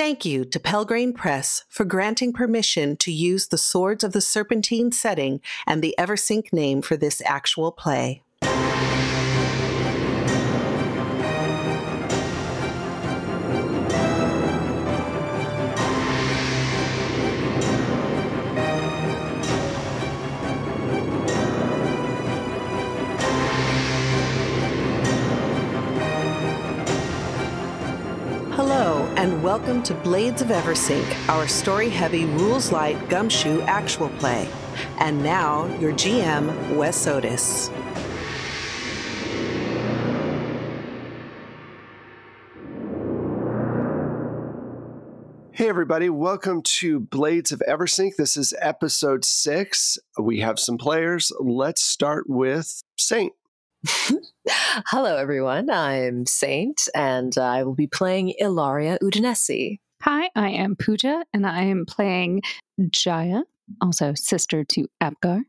Thank you to Pelgrane Press for granting permission to use the Swords of the Serpentine setting and the Eversink name for this actual play. And welcome to Blades of Eversink, our story heavy, rules light gumshoe actual play. And now, your GM, Wes Otis. Hey, everybody, welcome to Blades of Eversink. This is episode six. We have some players. Let's start with Saint. Hello, everyone. I'm Saint, and I will be playing Ilaria Udinesi. Hi, I am Pooja, and I am playing Jaya, also sister to Apgar.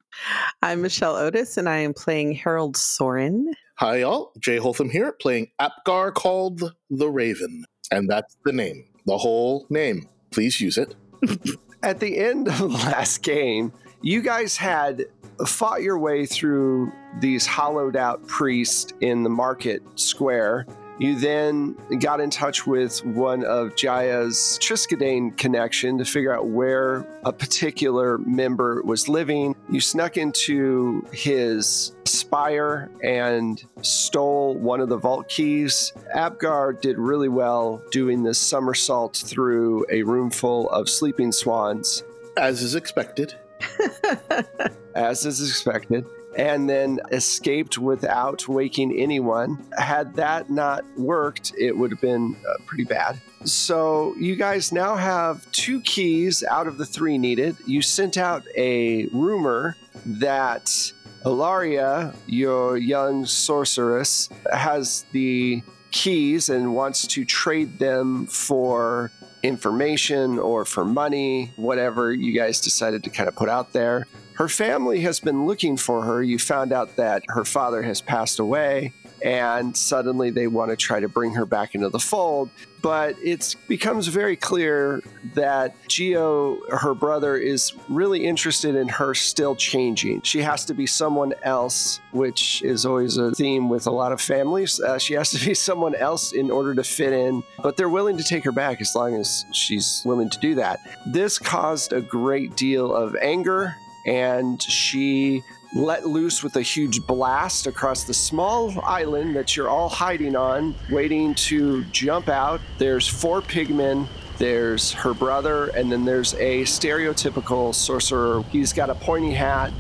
I'm Michelle Otis, and I am playing Harold Soren. Hi, y'all. Jay Holtham here, playing Apgar called the Raven. And that's the name, the whole name. Please use it. At the end of the last game, you guys had fought your way through these hollowed out priests in the market square. You then got in touch with one of Jaya's Triskadane connection to figure out where a particular member was living. You snuck into his spire and stole one of the vault keys. Apgar did really well doing this somersault through a room full of sleeping swans, As is expected. as is expected. And then escaped without waking anyone. Had that not worked, it would have been uh, pretty bad. So, you guys now have two keys out of the three needed. You sent out a rumor that Ilaria, your young sorceress, has the keys and wants to trade them for information or for money, whatever you guys decided to kind of put out there. Her family has been looking for her. You found out that her father has passed away, and suddenly they want to try to bring her back into the fold. But it becomes very clear that Geo, her brother, is really interested in her still changing. She has to be someone else, which is always a theme with a lot of families. Uh, she has to be someone else in order to fit in, but they're willing to take her back as long as she's willing to do that. This caused a great deal of anger and she let loose with a huge blast across the small island that you're all hiding on, waiting to jump out. There's four pigmen. There's her brother, and then there's a stereotypical sorcerer. He's got a pointy hat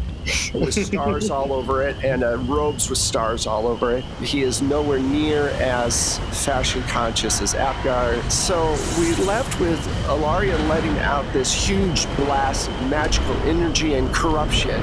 with stars all over it and uh, robes with stars all over it. He is nowhere near as fashion conscious as Apgar. So we left with Ilaria letting out this huge blast of magical energy and corruption.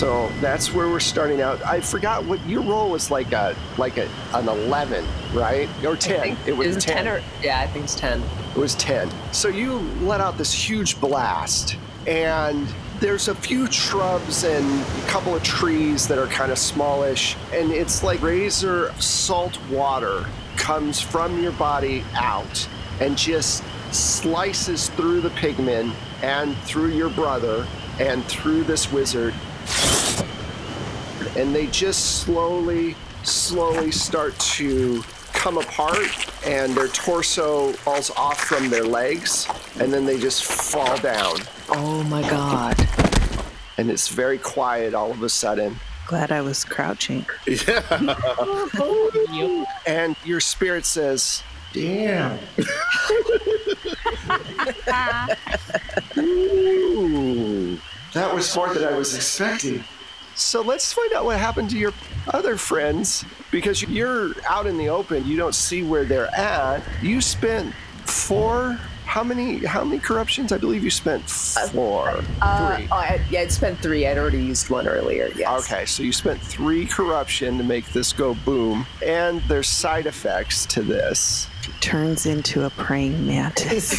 So that's where we're starting out. I forgot what your role was like a like a an eleven, right? Or ten. It was it 10 or yeah, I think it's 10. it was 10. So you let out this huge blast, and there's a few shrubs and a couple of trees that are kind of smallish, and it's like razor salt water comes from your body out and just slices through the pigmen and through your brother and through this wizard. And they just slowly, slowly start to come apart and their torso falls off from their legs and then they just fall down Oh my god. and it's very quiet all of a sudden Glad I was crouching. Yeah. and your spirit says damn. Ooh, that was more than i was expecting. So let's find out what happened to your other friends because you're out in the open. You don't see where they're at. You spent four how many how many corruptions i believe you spent four Uh, three oh, I, yeah, I'd spent three. I'd already used one earlier. Yes. Okay, so you spent three corruption to make this go boom, and there's side effects to this. Turns into a praying mantis.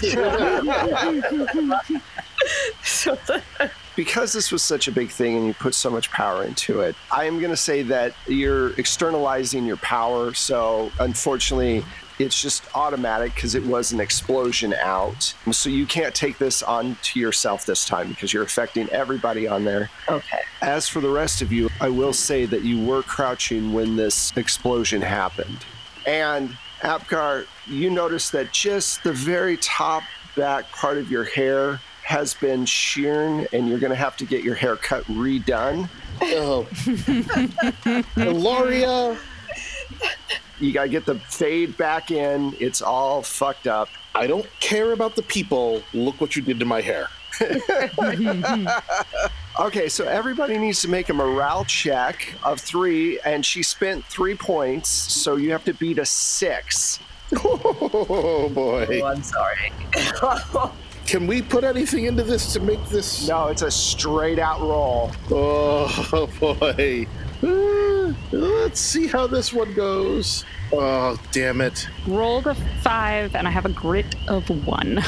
So because this was such a big thing and you put so much power into it, I am going to say that you're externalizing your power. So, unfortunately, it's just automatic because it was an explosion out. So, you can't take this on to yourself this time because you're affecting everybody on there. Okay. As for the rest of you, I will say that you were crouching when this explosion happened. And Apgar, you notice that just the very top back part of your hair has been sheared and you're going to have to get your hair cut redone. Oh. Ilaria, You got to get the fade back in. It's all fucked up. I don't care about the people. Look what you did to my hair. Okay, so everybody needs to make a morale check of three, and she spent three points, so you have to beat a six. Oh boy. Oh, I'm sorry. Can we put anything into this to make this? No, it's a straight out roll. Oh boy. Let's see how this one goes. Oh, damn it. Rolled a five, and I have a grit of one.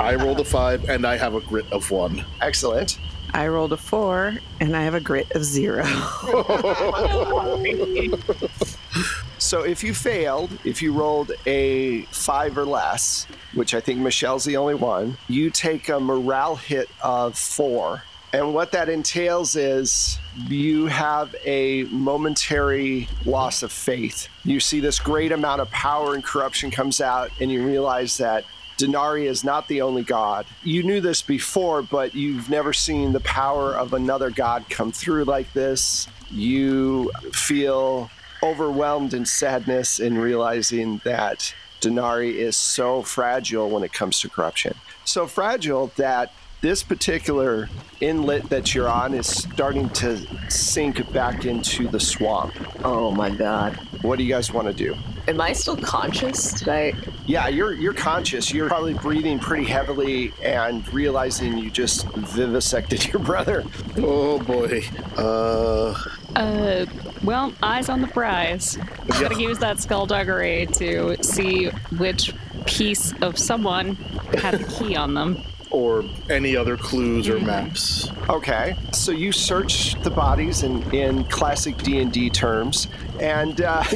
I rolled a five and I have a grit of one. Excellent. I rolled a four and I have a grit of zero. So if you failed, if you rolled a five or less, which I think Michelle's the only one, you take a morale hit of four. And what that entails is you have a momentary loss of faith. You see this great amount of power and corruption comes out, and you realize that Denari is not the only god. You knew this before, but you've never seen the power of another god come through like this. You feel overwhelmed in sadness in realizing that Denari is so fragile when it comes to corruption. So fragile that this particular inlet that you're on is starting to sink back into the swamp. Oh my god. What do you guys want to do? Am I still conscious? Did I? Yeah, you're you're conscious. You're probably breathing pretty heavily and realizing you just vivisected your brother. Oh boy. Uh, Uh, well, eyes on the prize. I'm gonna use that skullduggery to see which piece of someone had the key on them. Or any other clues or maps. Okay, so you search the bodies in, in classic D and D terms, and uh,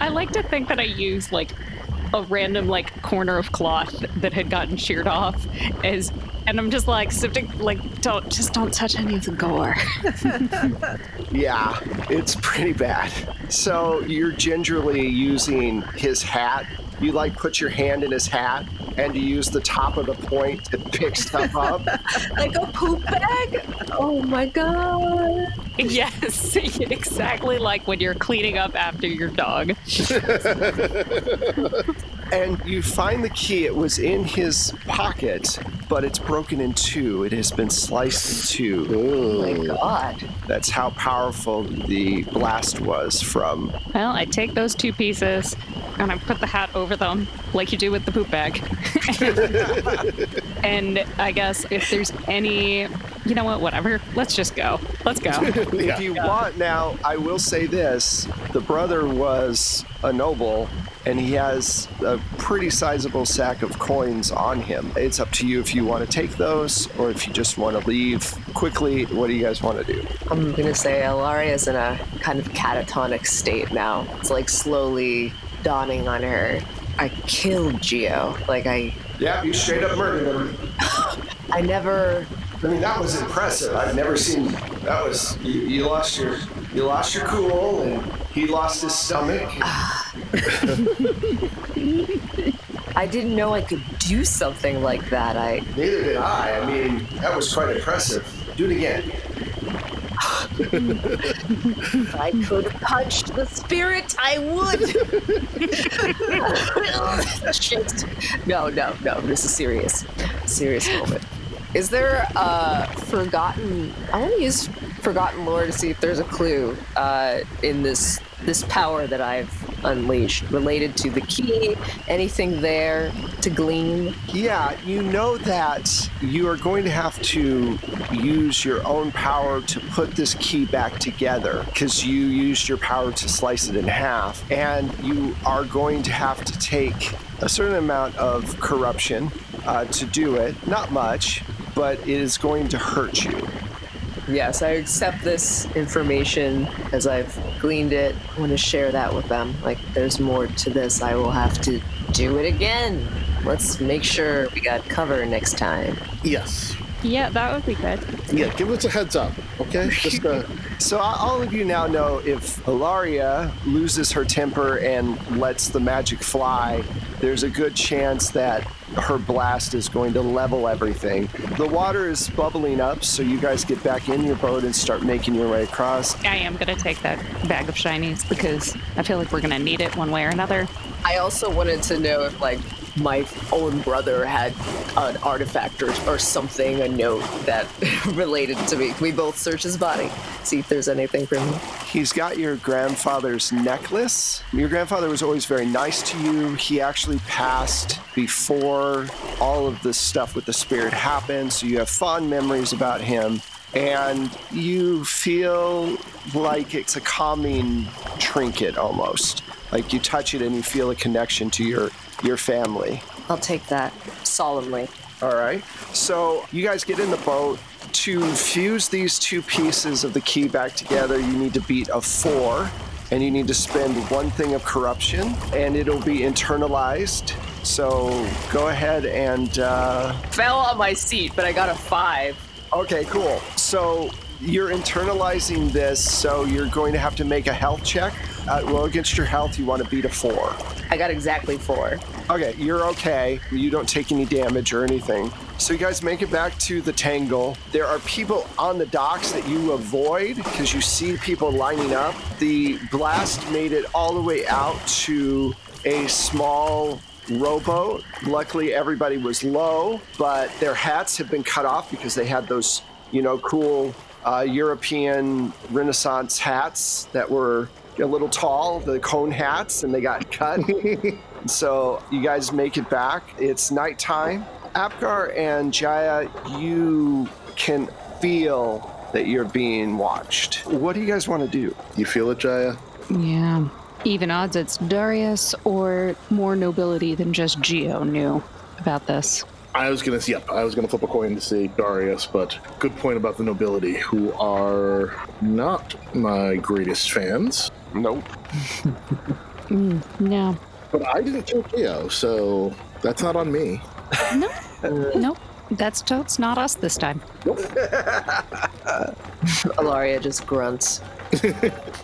I like to think that I use like a random like corner of cloth that had gotten sheared off as and I'm just like sifting like don't just don't touch any of the gore. yeah, it's pretty bad. So you're gingerly using his hat. You like put your hand in his hat and you use the top of the point to pick stuff up. Like a poop bag? Oh my god. yes, exactly like when you're cleaning up after your dog. And you find the key. It was in his pocket, but it's broken in two. It has been sliced in two. Oh my god. That's how powerful the blast was from. Well, I take those two pieces and I put the hat over them like you do with the poop bag. and I guess if there's any, you know what, whatever. Let's just go. Let's go. If you want now, I will say this the brother was a noble and he has a pretty sizable sack of coins on him. It's up to you if you want to take those or if you just want to leave quickly. What do you guys want to do? I'm gonna say Ilaria's in a kind of catatonic state now. It's like slowly dawning on her. I killed Geo. Like I Yeah, you straight up murdered him. I never I mean, that was impressive. I've never seen that was you, you lost your you lost your cool and he lost his stomach. I didn't know I could do something like that. I Neither did I. I mean, that was quite impressive. Do it again. If I could punch the spirit, I would. Shit. No, no, no. This is serious. Serious moment. Is there a forgotten? I want to use forgotten lore to see if there's a clue uh, in this this power that I've unleashed related to the key? Anything there to glean? Yeah, you know that you are going to have to use your own power to put this key back together because you used your power to slice it in half. And you are going to have to take a certain amount of corruption uh, to do it. Not much, but it is going to hurt you. Yes, I accept this information as I've gleaned it. I want to share that with them. Like, there's more to this. I will have to do it again. Let's make sure we got cover next time. Yes. Yeah, that would be good. Yeah, give us a heads up, okay? Just uh, So all of you now know if Ilaria loses her temper and lets the magic fly, there's a good chance that her blast is going to level everything. The water is bubbling up, so you guys get back in your boat and start making your way across. I am going to take that bag of shinies because I feel like we're going to need it one way or another. I also wanted to know if, like, my own brother had an artifact or, or something, a note that related to me. We both search his body, see if there's anything from him? He's got your grandfather's necklace. Your grandfather was always very nice to you. He actually passed before all of this stuff with the spirit happened, so you have fond memories about him. And you feel like it's a calming trinket almost. Like you touch it and you feel a connection to your your family. I'll take that solemnly. All right. So you guys get in the boat. To fuse these two pieces of the key back together, you need to beat a four, and you need to spend one thing of corruption, and it'll be internalized. So go ahead and. Uh, Fell on my seat, but I got a five. okay, cool. So you're internalizing this, so you're going to have to make a health check. Uh, well, against your health, you want to beat a four. I got exactly four. Okay, you're okay. You don't take any damage or anything. So you guys make it back to the tangle. There are people on the docks that you avoid because you see people lining up. The blast made it all the way out to a small rowboat. Luckily, everybody was low, but their hats have been cut off because they had those, you know, cool uh, European Renaissance hats that were a little tall, the cone hats, and they got cut. so you guys make it back. It's nighttime. Apgar and Jaya, you can feel that you're being watched. What do you guys want to do? you feel it, Jaya? Yeah. Even odds it's Darius or more nobility than just Geo knew about this. I was gonna, yep, I was gonna flip a coin to say Darius, but good point about the nobility, who are not my greatest fans. Nope. No. But I didn't kill Theo, so that's not on me. No. nope. That's totes not us this time. Ilaria just grunts.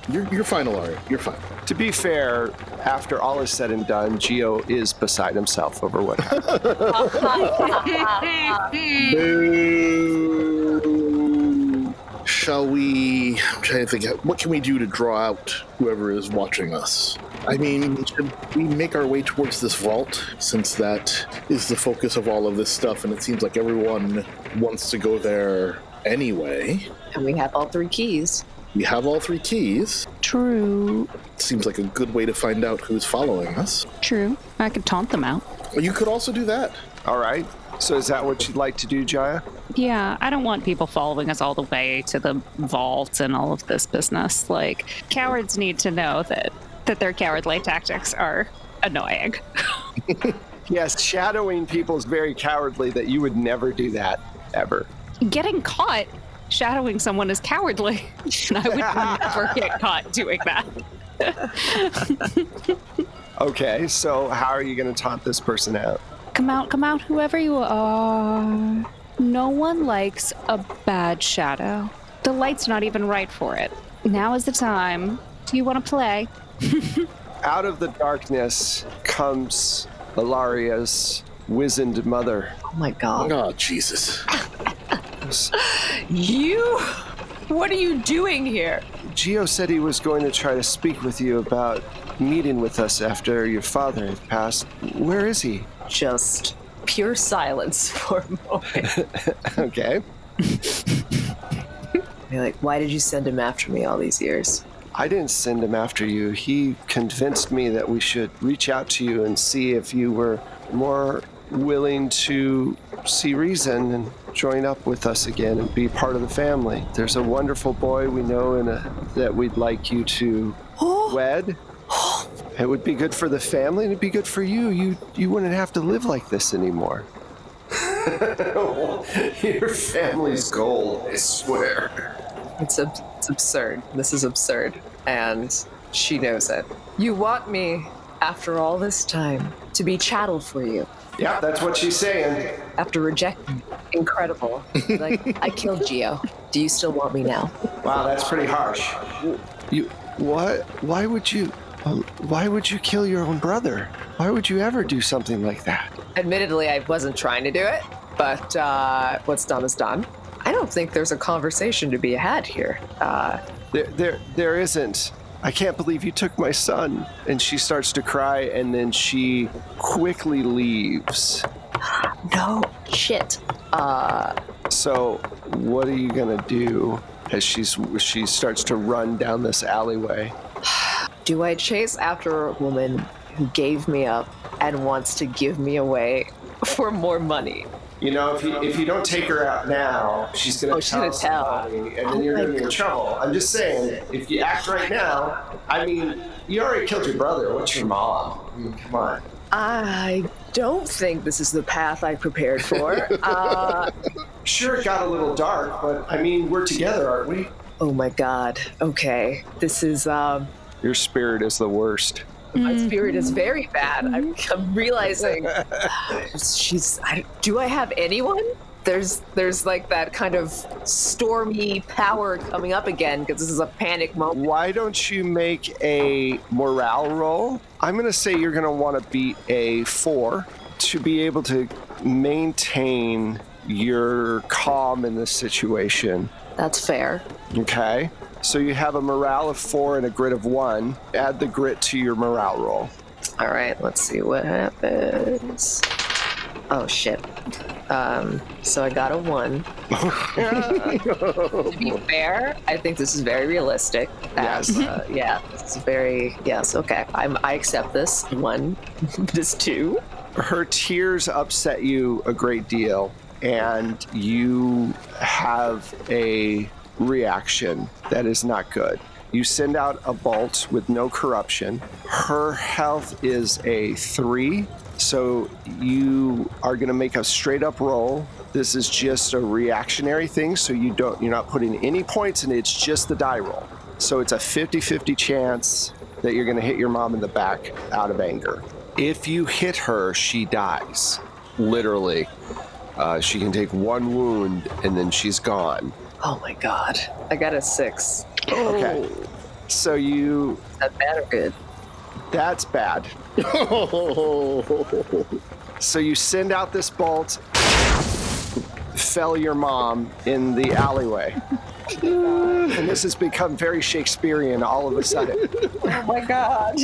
You're, you're fine, Ilaria. You're fine. To be fair, after all is said and done, Geo is beside himself over what. Boo. Shall we? I'm trying to think. What can we do to draw out whoever is watching us? I mean, should we make our way towards this vault since that is the focus of all of this stuff, and it seems like everyone wants to go there anyway? And we have all three keys. We have all three keys. True. Seems like a good way to find out who's following us. True. I could taunt them out. You could also do that. all right. So is that what you'd like to do, Jaya? Yeah, I don't want people following us all the way to the vault and all of this business. Like, cowards need to know that that their cowardly tactics are annoying. Yes, shadowing people is very cowardly that you would never do that, ever. Getting caught shadowing someone is cowardly, and I would never get caught doing that. Okay, so how are you going to taunt this person out? Come out, come out, whoever you are. No one likes a bad shadow. The light's not even right for it. Now is the time. Do you want to play? Out of the darkness comes Ilaria's wizened mother. Oh my god. Oh, Jesus. You? What are you doing here? Geo said he was going to try to speak with you about meeting with us after your father had passed. Where is he? Just pure silence for a moment. Okay. You're like, why did you send him after me all these years? I didn't send him after you. He convinced me that we should reach out to you and see if you were more willing to see reason and join up with us again and be part of the family. There's a wonderful boy we know and a, that we'd like you to oh. wed. It would be good for the family and it'd be good for you. You you wouldn't have to live like this anymore. Your family's gold, I swear. It's, ab- it's absurd. This is absurd. And she knows it. You want me, after all this time, to be chattel for you. Yeah, that's what she's saying. After rejecting. Incredible. Like, I killed Geo. Do you still want me now? Wow, that's pretty harsh. You what? Why would you? um, Why would you kill your own brother? Why would you ever do something like that? Admittedly, I wasn't trying to do it, but uh, what's done is done. I don't think there's a conversation to be had here. Uh, There, there, there isn't. I can't believe you took my son. And she starts to cry, and then she quickly leaves. no shit. Uh, So, what are you gonna do? As she's she starts to run down this alleyway. do I chase after a woman who gave me up and wants to give me away for more money? You know, if you if you don't take her out now, she's gonna Oh, she's gonna tell. and then Oh you're gonna be in trouble. I'm just saying, if you act right now, I mean, you already killed your brother. What's your mom? I mean, come on. I don't think this is the path I prepared for. uh, Sure, it got a little dark, but I mean, we're together, aren't we? oh my god. Okay. This is, um, Your spirit is the worst. My mm-hmm. spirit is very bad. I'm, mm-hmm. I'm realizing she's. I, do I have anyone? There's there's like that kind of stormy power coming up again because this is a panic moment. Why don't you make a morale roll? I'm going to say you're going to want to beat a four to be able to maintain your calm in this situation. That's fair. Okay. So you have a morale of four and a grit of one. Add the grit to your morale roll. All right, let's see what happens. Oh shit. Um, so I got a one. to be fair, I think this is very realistic. As, Yes. uh, yeah, it's very yes. Okay, I'm. I accept this one. this two. Her tears upset you a great deal, and you have a reaction that is not good. You send out a bolt with no corruption. Her health is a three, so you are going to make a straight up roll. This is just a reactionary thing, so you don't you're not putting any points in it. It's just the die roll. So it's a 50-50 chance that you're going to hit your mom in the back out of anger. If you hit her, she dies. Literally. Uh, she can take one wound and then she's gone. Oh my god. I got a six. Okay. So you Is that bad or good? that's bad. So you send out this bolt, fell your mom in the alleyway. and this has become very Shakespearean all of a sudden. Oh my god.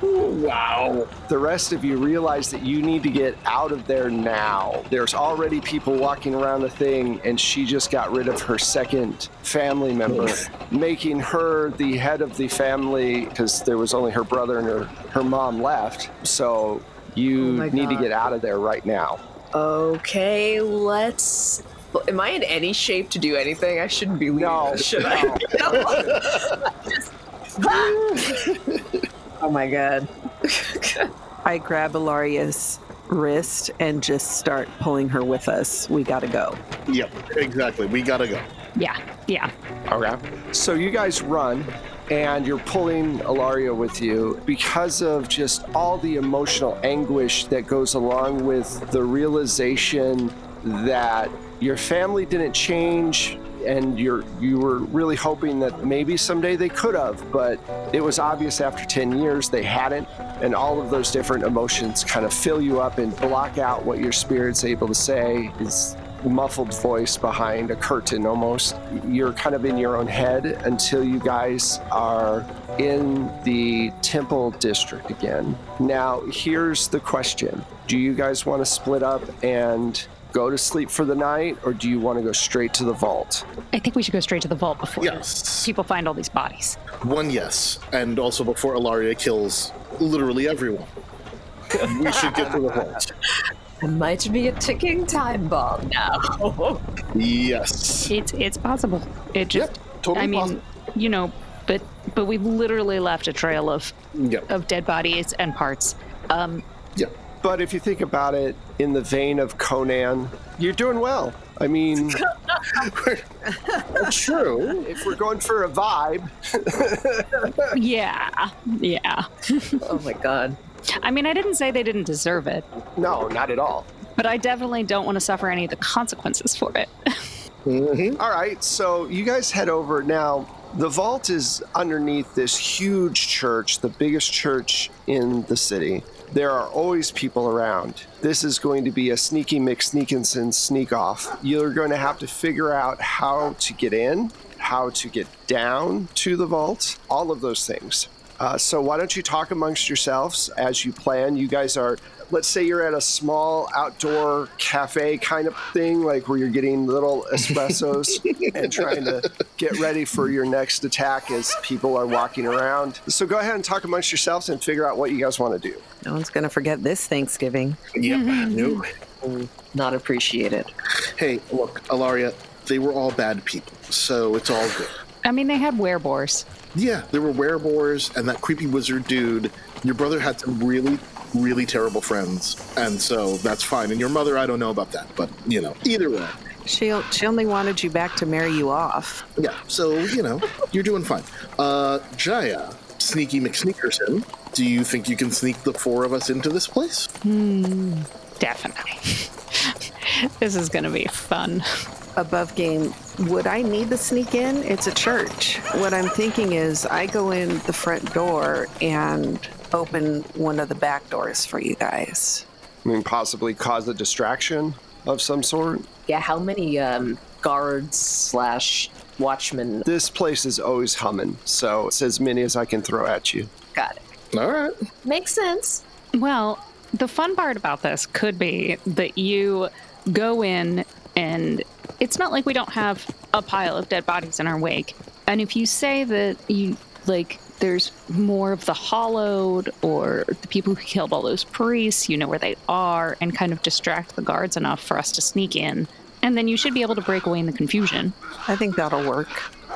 wow. The rest of you realize that you need to get out of there now. There's already people walking around the thing, and she just got rid of her second family member, making her the head of the family because there was only her brother and her, her mom left. So you Oh my need to get out of there right now. Okay, let's. Am I in any shape to do anything? I shouldn't be leaving. No, this, should I? Just- oh my god. I grab Ilaria's wrist and just start pulling her with us. We gotta go. Yep, exactly. We gotta go. Yeah, yeah. Okay. So you guys run and you're pulling Ilaria with you because of just all the emotional anguish that goes along with the realization that your family didn't change and you're you were really hoping that maybe someday they could have but it was obvious after 10 years they hadn't and all of those different emotions kind of fill you up and block out what your spirit's able to say is muffled voice behind a curtain almost. You're kind of in your own head until you guys are in the temple district again. Now, here's the question Do you guys want to split up and go to sleep for the night, or do you want to go straight to the vault? I think we should go straight to the vault before Yes. people find all these bodies. One yes, and also before Ilaria kills literally everyone. We should get to the vault. It might be a ticking time bomb now. Yes. It's it's possible. It just Yep, totally I mean, possible. you know, but but we've literally left a trail of Yep. of dead bodies and parts. Um Yep. But if you think about it in the vein of Conan, you're doing well. I mean, True. if we're going for a vibe, yeah. Yeah. oh my god. I mean, I didn't say they didn't deserve it, no, not at all. but I definitely don't want to suffer any of the consequences for it. hmm All right, so you guys head over now. The vault is underneath this huge church, the biggest church in the city. There are always people around. This is going to be a sneaky McSneakinson sneak off. You're going to have to figure out how to get in, how to get down to the vault, all of those things. Uh, so why don't you talk amongst yourselves as you plan? You guys are, let's say you're at a small outdoor cafe kind of thing, like where you're getting little espressos and trying to get ready for your next attack as people are walking around. So go ahead and talk amongst yourselves and figure out what you guys want to do. No one's going to forget this Thanksgiving. Yep. No. Not appreciated. Hey, look, Ilaria, they were all bad people, so it's all good. I mean, they had werebores. Yeah, there were werebores and that creepy wizard dude. Your brother had some really, really terrible friends, and so that's fine. And your mother, I don't know about that, but you know, either way. She, she only wanted you back to marry you off. Yeah, so you know, you're doing fine. Uh, Jaya, Sneaky McSneakerson, do you think you can sneak the four of us into this place? Hmm, Definitely. this is going to be fun. Above game, would I need to sneak in? It's a church. What I'm thinking is I go in the front door and open one of the back doors for you guys. I mean, possibly cause a distraction of some sort. Yeah, how many um, guards slash watchmen This place is always humming, so it's as many as I can throw at you. got it? All right. Makes sense. Well, the fun part about this could be that you go in and it's not like we don't have a pile of dead bodies in our wake. And if you say that you like there's more of the hollowed or the people who killed all those priests, you know where they are, and kind of distract the guards enough for us to sneak in. And then you should be able to break away in the confusion. I think that'll work.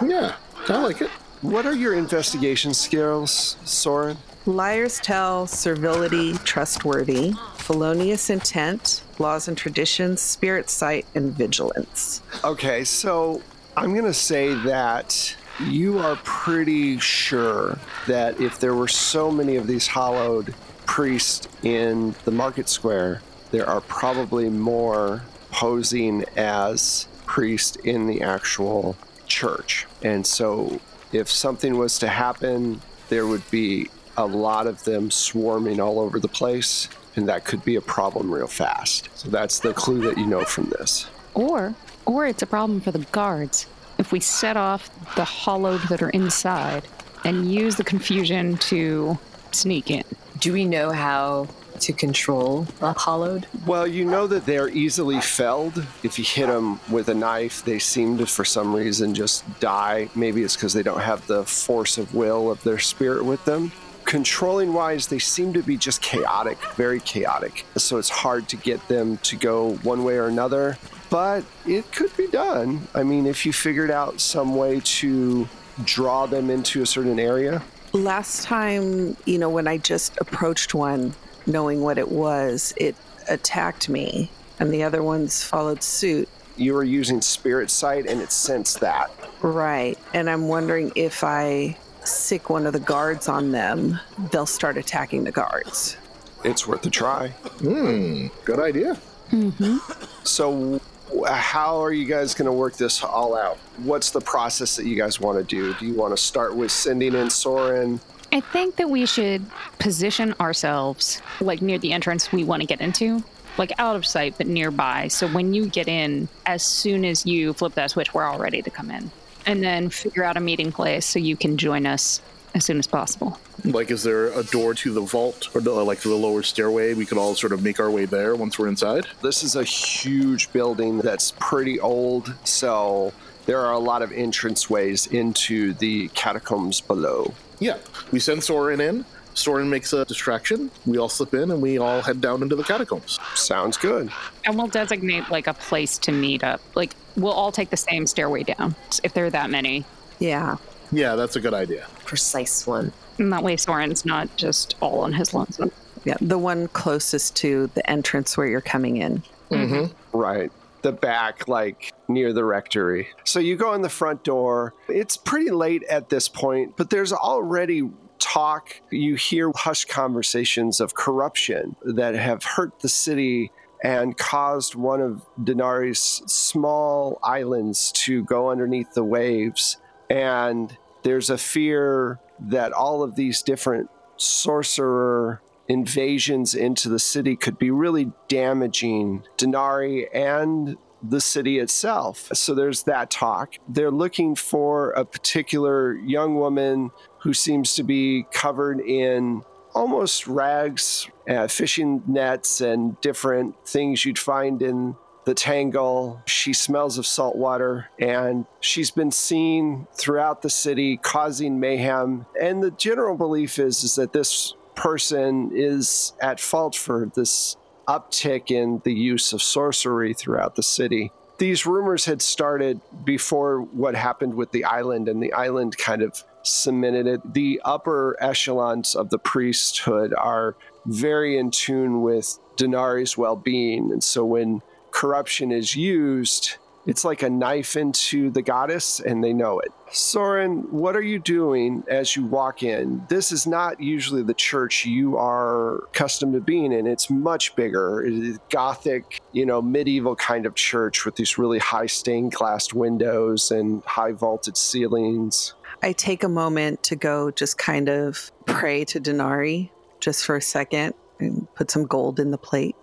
Yeah, I like it. What are your investigation skills, Soren? Liars tell, servility, trustworthy, felonious intent, laws and traditions, spirit sight, and vigilance. Okay, so I'm going to say that you are pretty sure that if there were so many of these hollowed priests in the market square, there are probably more posing as priests in the actual church. And so if something was to happen, there would be a lot of them swarming all over the place, and that could be a problem real fast. So that's the clue that you know from this. Or or it's a problem for the guards. If we set off the hollowed that are inside and use the confusion to sneak in. Do we know how to control a hollowed? Well, you know that they're easily felled. If you hit them with a knife, they seem to, for some reason, just die. Maybe it's because they don't have the force of will of their spirit with them. Controlling wise, they seem to be just chaotic, very chaotic. So it's hard to get them to go one way or another. But it could be done. I mean, if you figured out some way to draw them into a certain area, Last time, you know, when I just approached one, knowing what it was, it attacked me, and the other ones followed suit. you were using spirit sight and it sensed that. Right. And I'm wondering if I sick one of the guards on them, they'll start attacking the guards. It's worth a try. Hmm, good idea. Mhm. So, how are you guys going to work this all out? What's the process that you guys want to do? Do you want to start with sending in Soren? I think that we should position ourselves like near the entrance we want to get into, like out of sight but nearby. So when you get in, as soon as you flip that switch, we're all ready to come in. And then figure out a meeting place so you can join us as soon as possible. Like, is there a door to the vault or the, like to the lower stairway? We could all sort of make our way there once we're inside. This is a huge building that's pretty old, so there are a lot of entranceways into the catacombs below. Yeah, we send Soren in. Soren makes a distraction. We all slip in and we all head down into the catacombs. Sounds good. And we'll designate like a place to meet up. Like we'll all take the same stairway down if there are that many. Yeah. Yeah, that's a good idea. Precise one. And that way Soren's not just all on his lonesome. Yeah. The one closest to the entrance where you're coming in. Mm-hmm. Right. The back, like near the rectory. So you go in the front door. It's pretty late at this point, but there's already talk. You hear hushed conversations of corruption that have hurt the city and caused one of Denari's small islands to go underneath the waves. And there's a fear that all of these different sorcerer invasions into the city could be really damaging Denari and the city itself. So there's that talk. They're looking for a particular young woman who seems to be covered in almost rags, uh, fishing nets, and different things you'd find in the tangle. She smells of salt water and she's been seen throughout the city causing mayhem. And the general belief is, is that this person is at fault for this uptick in the use of sorcery throughout the city. These rumors had started before what happened with the island, and the island kind of cemented it. The upper echelons of the priesthood are very in tune with Denari's well being. And so when corruption is used, it's like a knife into the goddess, and they know it. Soren, what are you doing as you walk in? This is not usually the church you are accustomed to being in. It's much bigger. It is gothic, you know, medieval kind of church with these really high stained glass windows and high vaulted ceilings. I take a moment to go just kind of pray to Denari just for a second and put some gold in the plate.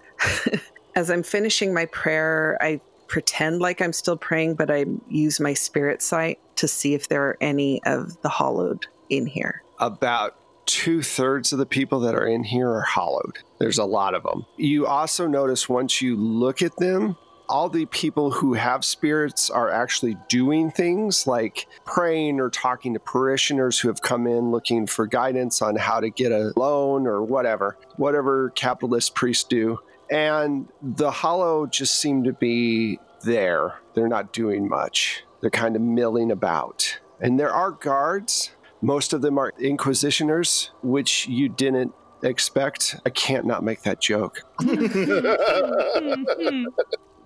As I'm finishing my prayer, I pretend like I'm still praying, but I use my spirit sight to see if there are any of the hollowed in here. About two thirds of the people that are in here are hollowed. There's a lot of them. You also notice once you look at them, all the people who have spirits are actually doing things like praying or talking to parishioners who have come in looking for guidance on how to get a loan or whatever, whatever capitalist priests do. And the hollow just seem to be there. They're not doing much. They're kind of milling about. And there are guards. Most of them are inquisitioners, which you didn't expect. I can't not make that joke.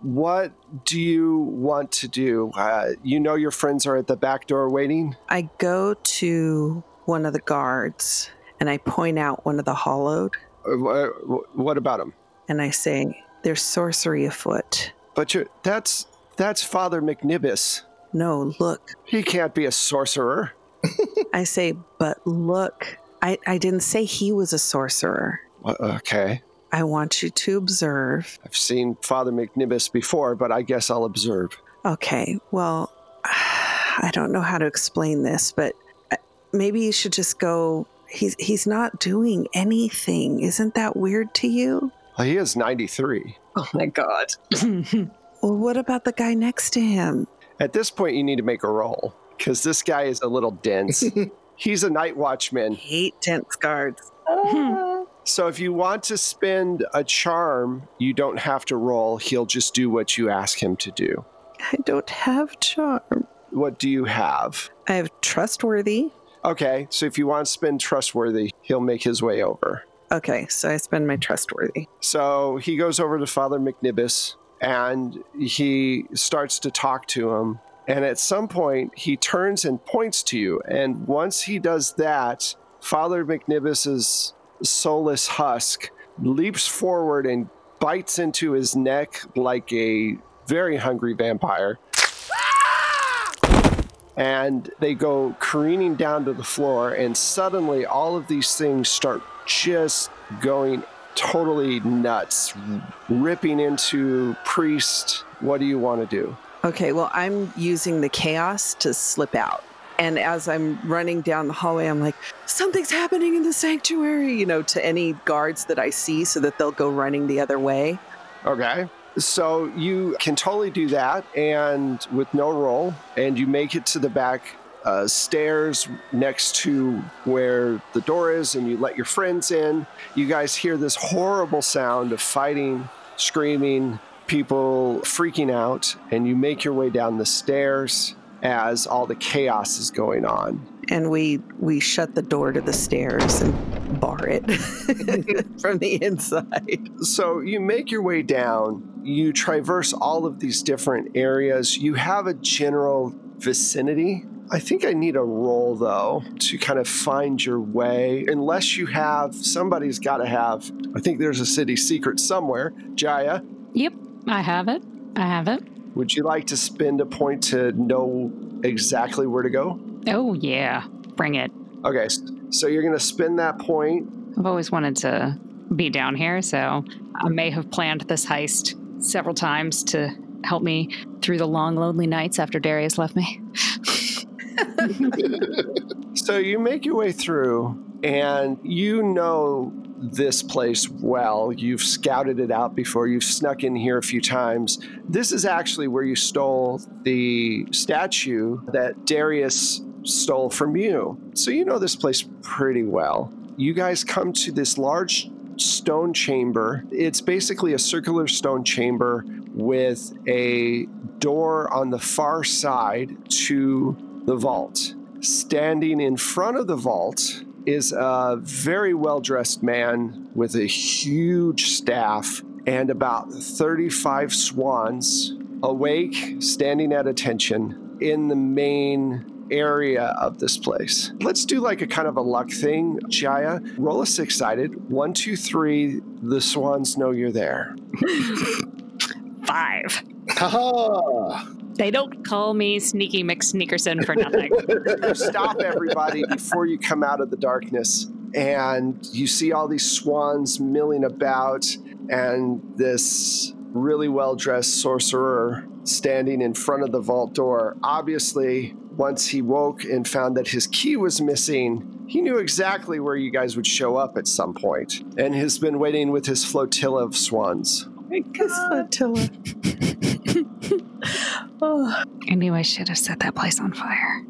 What do you want to do? Uh, you know your friends are at the back door waiting. I go to one of the guards and I point out one of the hollowed Uh, What about them? And I say, There's sorcery afoot. But you're, that's that's Father McNibbis. No, look. He can't be a sorcerer. I say, But look. I, I didn't say he was a sorcerer. Okay, I want you to observe. I've seen Father McNibbis before, but I guess I'll observe. Okay, well, I don't know how to explain this, but uh, maybe you should just go. He's he's not doing anything. Isn't that weird to you? Well, he is 93. Oh my god. Well, what about the guy next to him? At this point, you need to make a roll because this guy is a little dense. He's a night watchman. I Hate tense guards. So if you want to spend a charm, you don't have to roll. He'll just do what you ask him to do. I don't have charm. What do you have? I have trustworthy. Okay, so if you want to spend trustworthy, he'll make his way over. Okay, so I spend my trustworthy. So he goes over to Father McNibbis and he starts to talk to him. And at some point, he turns and points to you. And once he does that, Father McNibbis's soulless husk leaps forward and bites into his neck like a very hungry vampire. Ah! And they go careening down to the floor, and suddenly all of these things start just going totally nuts, ripping into priest. What do you want to do? Okay, well, I'm using the chaos to slip out. And as I'm running down the hallway, I'm like, something's happening in the sanctuary, you know, to any guards that I see so that they'll go running the other way. Okay. So you can totally do that and with no roll, and you make it to the back uh, stairs next to where the door is, and you let your friends in. You guys hear this horrible sound of fighting, screaming, people freaking out, and you make your way down the stairs as all the chaos is going on. And we we shut the door to the stairs and bar it from the inside. So you make your way down, you traverse all of these different areas. You have a general vicinity. I think I need a roll though to kind of find your way. Unless you have somebody's got to have. I think there's a city secret somewhere. Jaya, Yep, I have it. I have it. would you like to spend a point to know exactly where to go? Oh, yeah. Bring it. Okay, so you're going to spend that point. I've always wanted to be down here, so I may have planned this heist several times to help me through the long, lonely nights after Darius left me. So you make your way through, and you know this place well. You've scouted it out before. You've snuck in here a few times. This is actually where you stole the statue that Darius stole from you. So you know this place pretty well. You guys come to this large stone chamber. It's basically a circular stone chamber with a door on the far side to the vault. Standing in front of the vault is a very well dressed man with a huge staff and about 35 swans awake, standing at attention in the main area of this place. Let's do like a kind of a luck thing. Jaya, roll a six sided. One, two, three. The swans know you're there. Five. Haha! They don't call me Sneaky McSneakerson for nothing. you stop everybody before you come out of the darkness and you see all these swans milling about and this really well dressed sorcerer standing in front of the vault door obviously once he woke and found that his key was missing he knew exactly where you guys would show up at some point and has been waiting with his flotilla of swans His flotilla. oh, I knew I should have set that place on fire.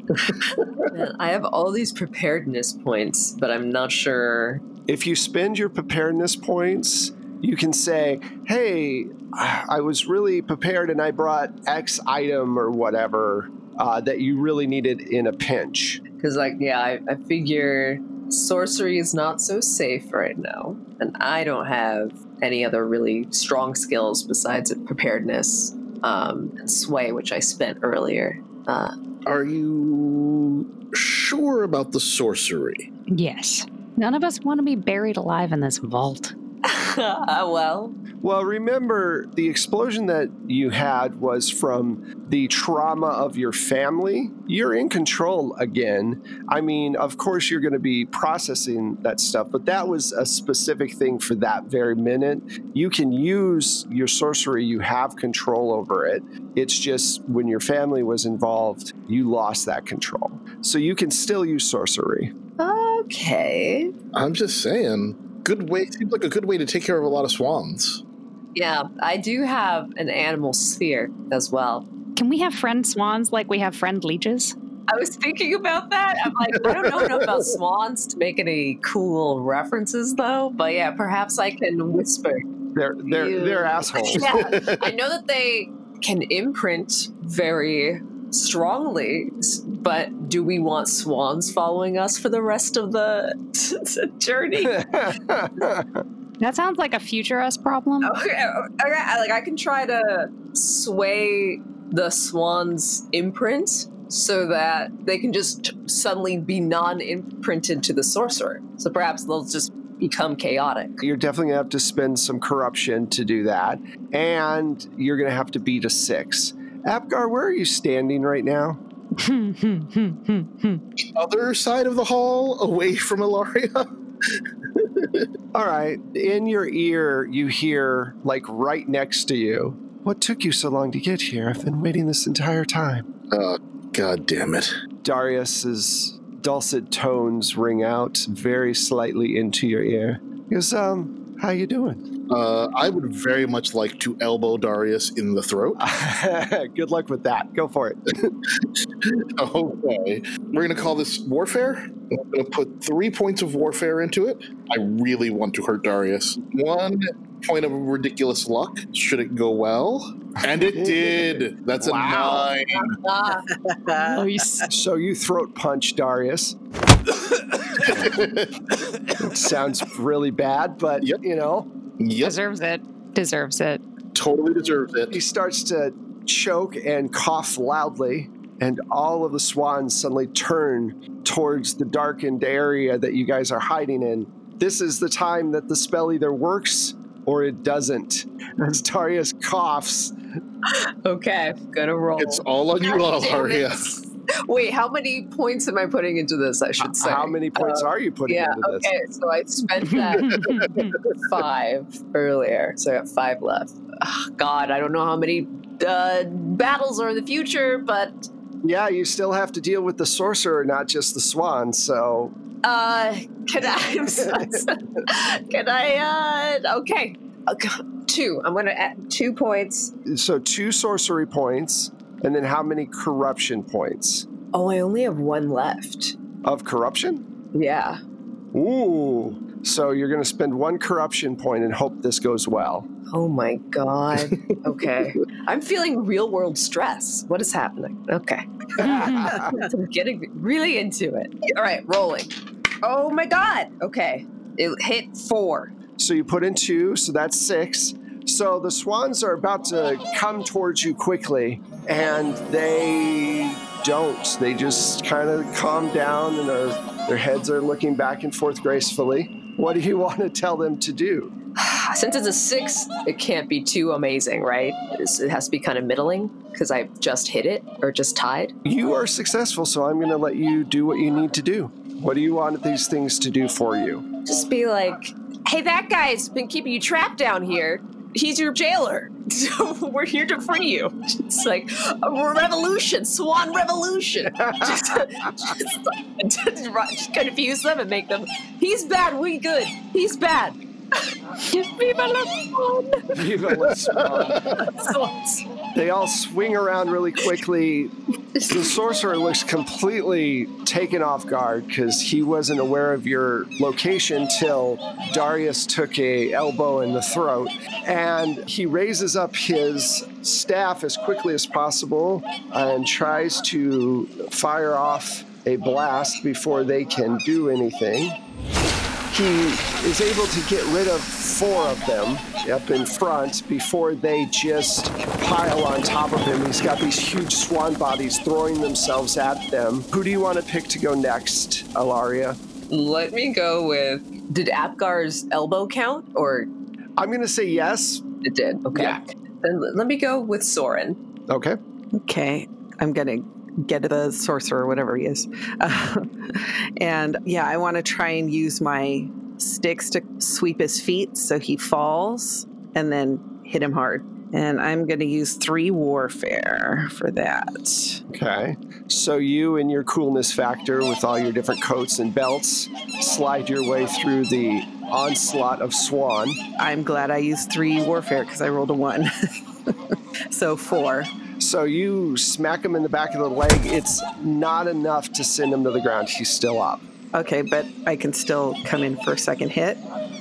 Man, I have all these preparedness points, but I'm not sure. if you spend your preparedness points, you can say, "Hey, I was really prepared, and I brought X item or whatever uh, that you really needed in a pinch." Because, like, yeah, I, I figure sorcery is not so safe right now. And I don't have any other really strong skills besides preparedness um, and sway, which I spent earlier. Uh, Are you sure about the sorcery? Yes. None of us want to be buried alive in this vault. well, Well, remember the explosion that you had was from the trauma of your family. You're in control again. I mean, of course, you're going to be processing that stuff, but that was a specific thing for that very minute. You can use your sorcery, you have control over it. It's just when your family was involved, you lost that control. So you can still use sorcery. okay. I'm just saying. Good way seems like a good way to take care of a lot of swans. Yeah, I do have an animal sphere as well. Can we have friend swans like we have friend leeches? I was thinking about that. I'm like, I don't know enough about swans to make any cool references, though. But yeah, perhaps I can whisper. They're they're You- they're assholes. Yeah, I know that they can imprint very strongly, but do we want swans following us for the rest of the journey? That sounds like a future us problem. Okay, okay, like I can try to sway the swan's imprint so that they can just suddenly be non-imprinted to the sorcerer. So perhaps they'll just become chaotic. You're definitely gonna have to spend some corruption to do that, and you're gonna have to beat a six. Apgar, where are you standing right now? Other side of the hall, away from Ilaria. All right, in your ear, you hear, like right next to you, What took you so long to get here? I've been waiting this entire time. Uh, God damn it. Darius's dulcet tones ring out very slightly into your ear. He goes, um, how you doing? Uh, I would very much like to elbow Darius in the throat. Good luck with that. Go for it. okay. We're going to call this warfare. I'm going to put three points of warfare into it. I really want to hurt Darius. One point of ridiculous luck, should it go well. And it did. That's a nine. Nice. So you throat punch Darius. It sounds really bad, but Yep. you know, Yep, Deserves it. Deserves it. totally deserves it. he starts to choke and cough loudly, and all of the swans suddenly turn towards the darkened area that you guys are hiding in. This is the time that the spell either works or it doesn't. As Darius coughs, Okay, gonna roll. It's all on you, God damn Ilaria. Wait, how many points am I putting into this? I should say. how many points are you putting yeah, into this? okay, so I spent that five earlier, so I got five left. Ugh, God, I don't know how many uh, battles are in the future, but Yeah, you still have to deal with the sorcerer, not just the swan. So uh, can I? I'm so- can I? Uh, okay, Okay, two. I'm gonna add two points. so two sorcery points, and then how many corruption points Oh, I only have one left. of corruption? Yeah. Ooh. So you're going to spend one corruption point and hope this goes well. Oh my god. Okay. I'm feeling real world stress. What is happening? Okay. I'm getting really into it. All right, rolling. Oh my god. Okay. It hit four. so you put in two, so that's six. So the swans are about to come towards you quickly, and they don't. They just kind of calm down and are, their heads are looking back and forth gracefully. What do you want to tell them to do? Since it's a six, it can't be too amazing, right? It has to be kind of middling because I just hit it or just tied. You are successful, so I'm going to let you do what you need to do. What do you want these things to do for you? Just be like, hey, that guy's been keeping you trapped down here. He's your jailer. So we're here to free you. It's like a revolution, swan revolution. just, just, just confuse them and make them, he's bad, we good. He's bad. Viva la Swan! Viva la Swan. Swans. They all swing around really quickly. The sorcerer looks completely taken off guard because he wasn't aware of your location till Darius took a elbow in the throat, and he raises up his staff as quickly as possible and tries to fire off a blast before they can do anything he is able to get rid of four of them up in front before they just pile on top of him. He's got these huge swan bodies throwing themselves at them. Who do you want to pick to go next, Ilaria? Let me go with, did Apgar's elbow count or I'm going to say yes. it did? Okay. Yeah. Then let me go with Soren. Okay. Okay, I'm gonna get the sorcerer, whatever he is, and yeah, I want to try and use my sticks to sweep his feet so he falls, and then hit him hard. And I'm gonna use three warfare for that. Okay. So you and your coolness factor with all your different coats and belts slide your way through the onslaught of swan. I'm glad I used three warfare because I rolled a one, so four. So you smack him in the back of the leg. It's not enough to send him to the ground. He's still up. Okay, but I can still come in for a second hit.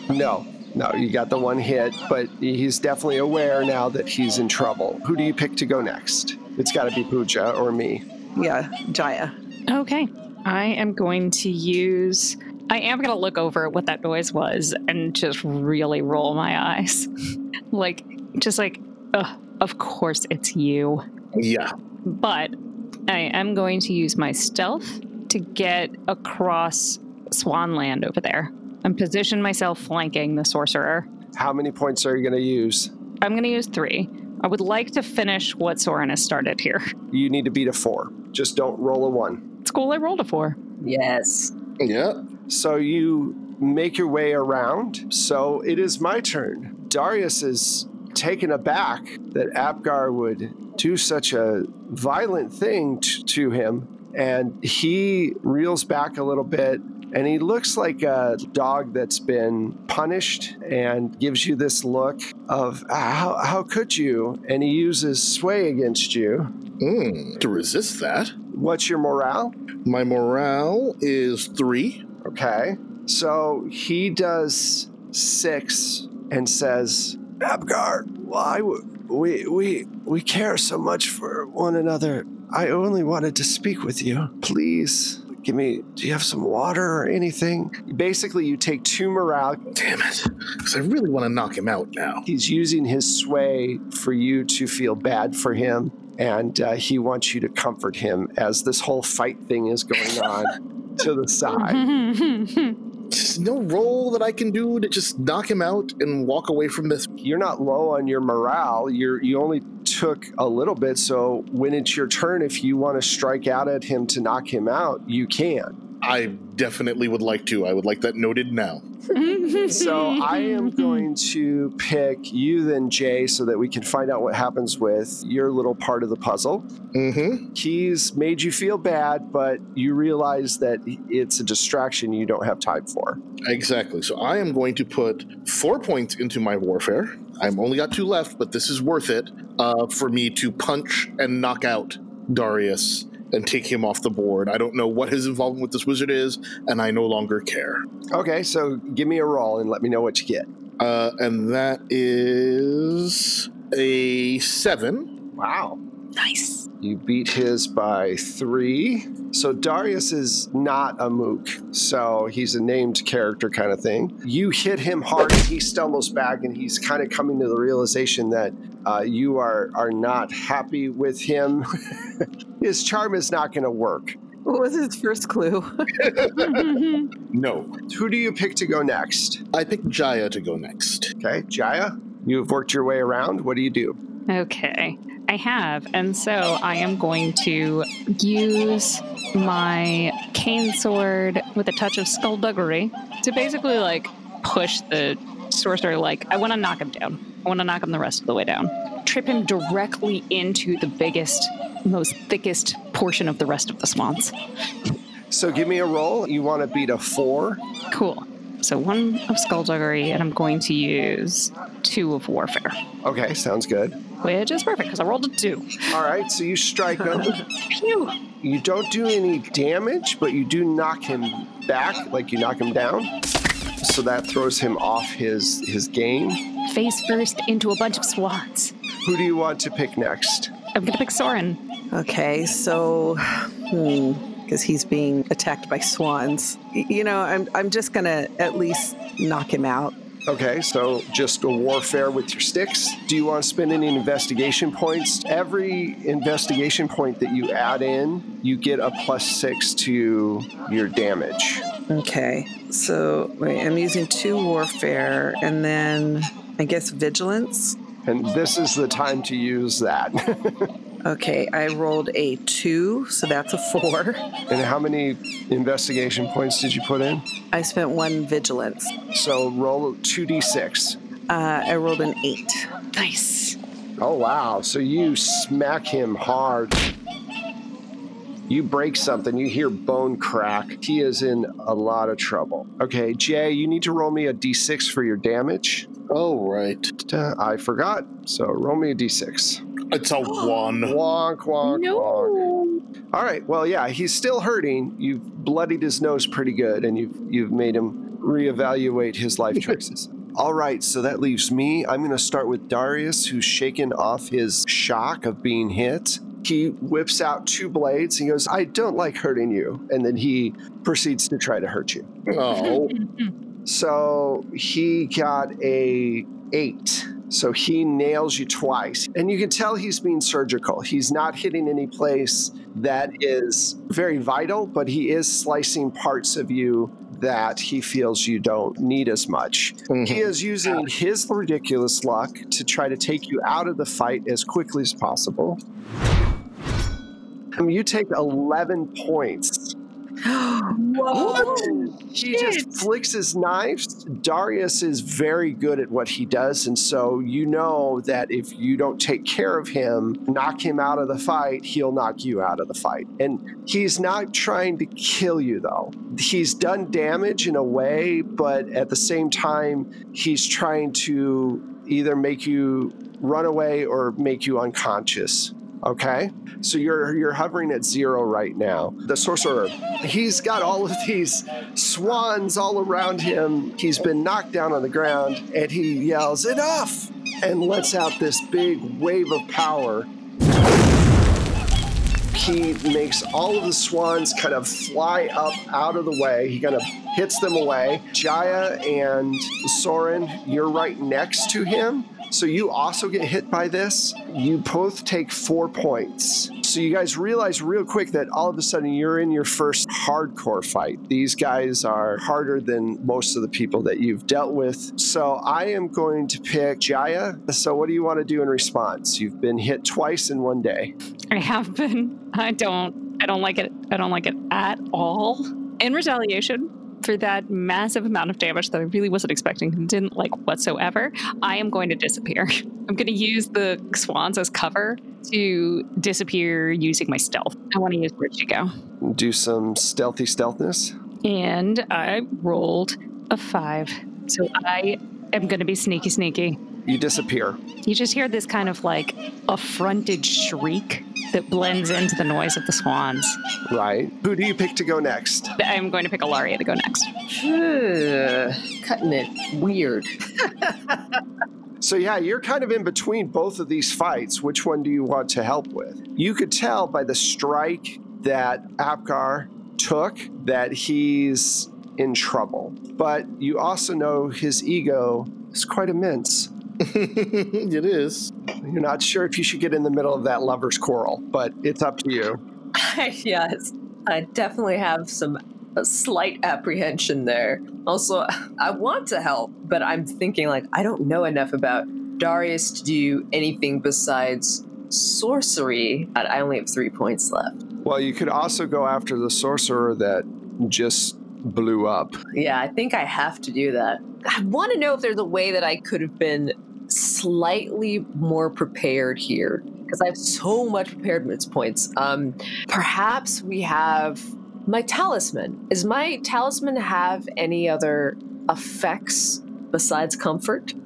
No, no, you got the one hit, but he's definitely aware now that he's in trouble. Who do you pick to go next? It's got to be Pooja or me. Yeah, Jaya. Okay. I am going to use. I am going to look over what that noise was and just really roll my eyes. like, just like, ugh, of course it's you. Yeah. But I am going to use my stealth to get across Swanland over there and position myself flanking the sorcerer. How many points are you going to use? I'm going to use three. I would like to finish what Soren has started here. You need to beat a four. Just don't roll a one. It's cool. I rolled a four. Yes. Yeah. So you make your way around. So it is my turn. Darius is taken aback that Apgar would do such a violent thing t- to him. And he reels back a little bit and he looks like a dog that's been punished and gives you this look of how, how could you? And he uses sway against you. Mm, to resist that, what's your morale? My morale is three. okay so he does six and says Apgar why w- we we we care so much for one another i only wanted to speak with you please give me do you have some water or anything basically you take two morale Damn it. Because I really want to knock him out now. he's using his sway for you to feel bad for him and uh, he wants you to comfort him as this whole fight thing is going on to the side Just no roll that I can do to just knock him out and walk away from this. you're not low on your morale you're you only took a little bit so when it's your turn if you want to strike out at him to knock him out you can I definitely would like to. I would like that noted now. so i am going to pick you then jay so that we can find out what happens with your little part of the puzzle Mm-hmm. he's made you feel bad, but you realize that it's a distraction you don't have time for. Exactly. So I am going to put four points into my warfare. I've only got two left, but this is worth it uh, for me to punch and knock out Darius and take him off the board. I don't know what his involvement with this wizard is, and I no longer care. Okay, so give me a roll and let me know what you get. Uh, and that is a seven. Wow. Nice. You beat his by three. So Darius is not a mook, so he's a named character kind of thing. You hit him hard, and he stumbles back, and he's kind of coming to the realization that uh, you are are not happy with him. his charm is not going to work. What was his first clue? No. Who do you pick to go next? I pick Jaya to go next. Okay, Jaya, you've worked your way around. What do you do? Okay, I have. And so I am going to use my cane sword with a touch of skullduggery to basically like push the sorcerer. Like, I want to knock him down. I want to knock him the rest of the way down. Trip him directly into the biggest, most thickest portion of the rest of the swans. So give me a roll. You want to beat a four. Cool. So one of skullduggery, and I'm going to use two of warfare, Okay, sounds good. which is perfect because I rolled a two. All right, so you strike him. Phew. You don't do any damage, but you do knock him back, like you knock him down. So that throws him off his his game. Face first into a bunch of swans. Who do you want to pick next? I'm gonna pick Soren. Okay, so, hmm, because he's being attacked by swans. You know, I'm I'm just gonna at least knock him out. Okay, so just a warfare with your sticks. Do you want to spend any investigation points? Every investigation point that you add in, you get a plus six to your damage. Okay, so wait, I'm using two warfare and then I guess vigilance. And this is the time to use that. Okay, I rolled a two, so that's a four. and how many investigation points did you put in? I spent one vigilance. So roll 2d6. Uh, I rolled an eight. Nice. Oh, wow. So you smack him hard. You break something, you hear bone crack. He is in a lot of trouble. Okay, Jay, you need to roll me a d6 for your damage. Oh, right. I forgot. So roll me a d6. It's a one. Wonk, wonk, wonk. No. All right. Well, yeah, he's still hurting. You've bloodied his nose pretty good, and you've you've made him reevaluate his life choices. All right, so that leaves me. I'm going to start with Darius, who's shaken off his shock of being hit. He whips out two blades. He goes, "I don't like hurting you," and then he proceeds to try to hurt you. Oh, So he got a eight. So he nails you twice. And you can tell he's being surgical. He's not hitting any place that is very vital, but he is slicing parts of you that he feels you don't need as much. He is using his ridiculous luck to try to take you out of the fight as quickly as possible. Um, you take 11 points Whoa! He just flicks his knives. Darius is very good at what he does, and so you know that if you don't take care of him, knock him out of the fight, he'll knock you out of the fight. And he's not trying to kill you, though. He's done damage in a way, but at the same time, he's trying to either make you run away or make you unconscious. Okay, so you're you're hovering at zero right now. The sorcerer, he's got all of these swans all around him. He's been knocked down on the ground, and he yells, "Enough!" and lets out this big wave of power. He makes all of the swans kind of fly up out of the way. He kind of hits them away. Jaya and Soren, you're right next to him. So you also get hit by this. You both take four points. So you guys realize real quick that all of a sudden you're in your first hardcore fight. These guys are harder than most of the people that you've dealt with. So I am going to pick Jaya. So what do you want to do in response? You've been hit twice in one day. I have been. I don't. I don't like it. I don't like it at all. In retaliation for that massive amount of damage that I really wasn't expecting and didn't like whatsoever, I am going to disappear. I'm going to use the swans as cover to disappear using my stealth. I want to use Bridge to go. Do some stealthy stealthness. And I rolled a five. So I am going to be sneaky, sneaky. You disappear. You just hear this kind of like affronted shriek that blends into the noise of the swans. Right. Who do you pick to go next? I'm going to pick Ilaria to go next. Ugh, Cutting it weird. So yeah, you're kind of in between both of these fights. Which one do you want to help with? You could tell by the strike that Apgar took that he's in trouble. But you also know his ego is quite immense. it is. You're not sure if you should get in the middle of that lover's quarrel, but it's up to you. yes, I definitely have some a slight apprehension there. Also, I want to help, but I'm thinking like I don't know enough about Darius to do anything besides sorcery. I I only have three points left. Well, you could also go after the sorcerer that just blew up. Yeah, I think I have to do that. I want to know if there's a way that I could have been slightly more prepared here because I have so much preparedness points. Um, perhaps we have my talisman. Does my talisman have any other effects besides comfort?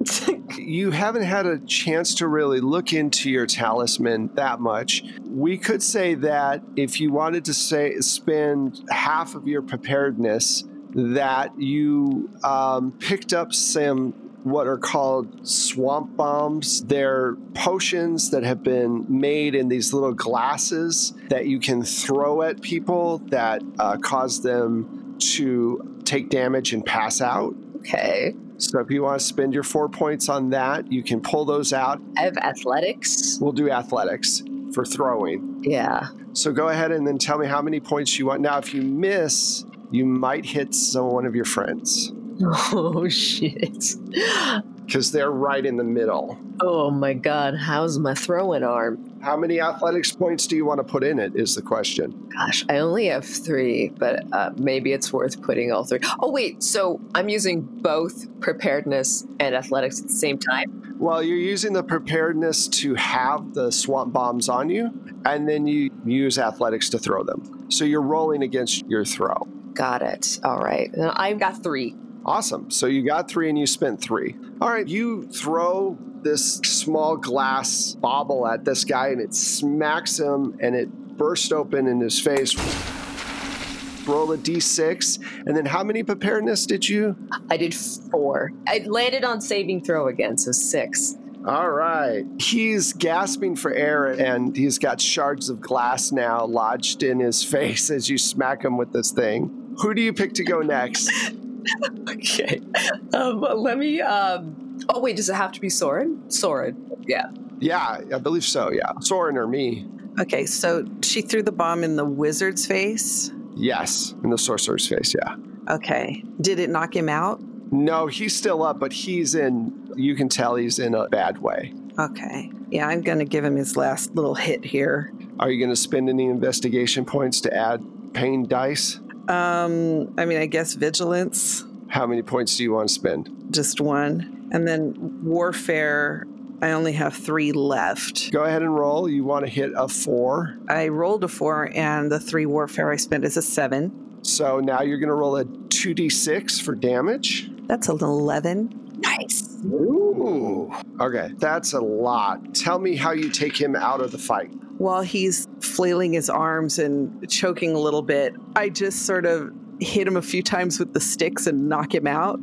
You haven't had a chance to really look into your talisman that much. We could say that if you wanted to say spend half of your preparedness, that you um, picked up some what are called swamp bombs. They're potions that have been made in these little glasses that you can throw at people that uh, cause them to take damage and pass out. okay. So if you want to spend your four points on that, you can pull those out. I have athletics. We'll do athletics for throwing. Yeah. So go ahead and then tell me how many points you want. Now, if you miss, you might hit some one of your friends Oh shit. because they're right in the middle. Oh my god, how's my throwing arm? How many athletics points do you want to put in it? Is the question. Gosh, I only have three, but uh, maybe it's worth putting all three. Oh, wait, so I'm using both preparedness and athletics at the same time? Well, you're using the preparedness to have the swamp bombs on you, and then you use athletics to throw them. So you're rolling against your throw. Got it. All right. I've got three. Awesome. So you got three and you spent three. All right, you throw this small glass bauble at this guy and it smacks him and it bursts open in his face. Roll a d6. And then how many preparedness did you? I did four. I landed on saving throw again, so six. All right. He's gasping for air and he's got shards of glass now lodged in his face as you smack him with this thing. Who do you pick to go next? Okay. Um, let me. Um, oh, wait, does it have to be Soren? Soren. Yeah. yeah, I believe so. Yeah. Soren or me? Okay, so she threw the bomb in the wizard's face. Yes. In the sorcerer's face. Yeah. Okay. Did it knock him out? No, he's still up, but he's in. You can tell he's in a bad way. Okay. Yeah, I'm going to give him his last little hit here. Are you going to spend any investigation points to add pain dice? Um, I mean, I guess vigilance, How many points do you want to spend? just one. And then warfare, I only have three left. Go ahead and roll. You want to hit a four. I rolled a four, and the three warfare I spent is a seven. So now you're going to roll a 2d6 for damage. That's an 11. Nice. Ooh. Okay, that's a lot. Tell me how you take him out of the fight. While he's flailing his arms and choking a little bit, I just sort of hit him a few times with the sticks and knock him out.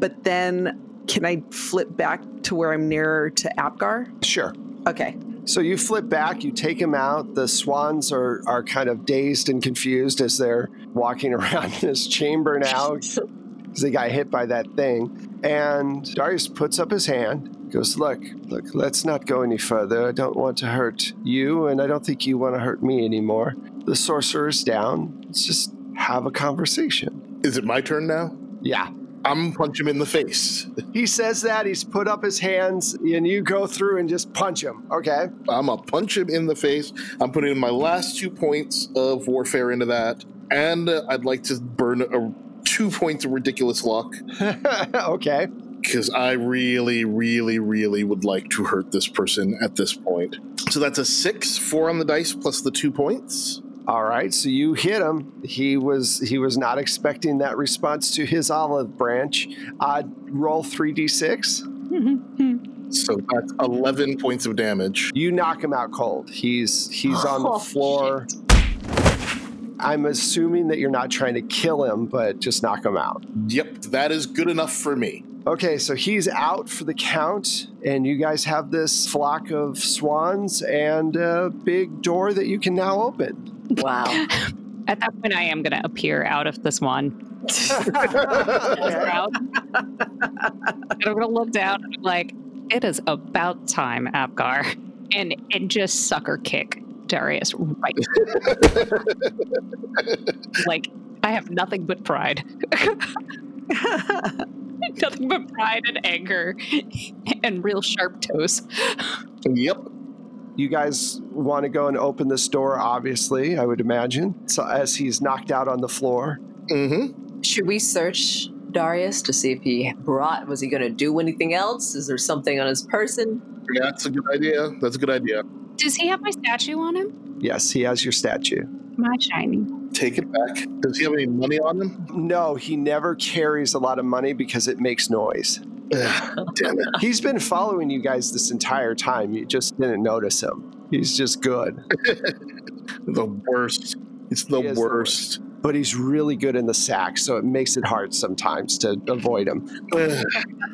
But then, can I flip back to where I'm nearer to Apgar? Sure. Okay. So you flip back, you take him out. The swans are, are kind of dazed and confused as they're walking around this chamber now because they got hit by that thing. And Darius puts up his hand, goes, Look, look, let's not go any further. I don't want to hurt you, and I don't think you want to hurt me anymore. The sorcerer's down. Let's just have a conversation. Is it my turn now? Yeah. I'm punch him in the face. He says that. He's put up his hands, and you go through and just punch him. Okay. I'm gonna punch him in the face. I'm putting my last two points of warfare into that, and uh, I'd like to burn a, two points of ridiculous luck okay. Because I really, really, really would like to hurt this person at this point. So that's a six, four on the dice plus the two points. All right, so you hit him. He was he was not expecting that response to his olive branch. Uh, roll three d six. So that's eleven points of damage. You knock him out cold. He's he's on the Oh, floor. I'm assuming that you're not trying to kill him, but just knock him out. Yep, that is good enough for me. Okay, so he's out for the count, and you guys have this flock of swans and a big door that you can now open. Wow. At that point, I am going to appear out of the swan. and I'm going to look down and I'm like, it is about time, Apgar. And, and just sucker kick Darius right. like, I have nothing but pride. nothing but pride and anger and real sharp toes. Yep. You guys want to go and open this door, obviously, I would imagine. So as he's knocked out on the floor. Mm-hmm. Should we search Darius to see if he brought, was he going to do anything else? Is there something on his person? Yeah, that's a good idea. That's a good idea. Does he have my statue on him? Yes, he has your statue. My shiny. Take it back. Does he have any money on him? No, he never carries a lot of money because it makes noise. Ugh, damn it. He's been following you guys this entire time. You just didn't notice him. He's just good, The worst. It's the He is the worst. but he's really good in the sack, so it makes it hard sometimes to avoid him.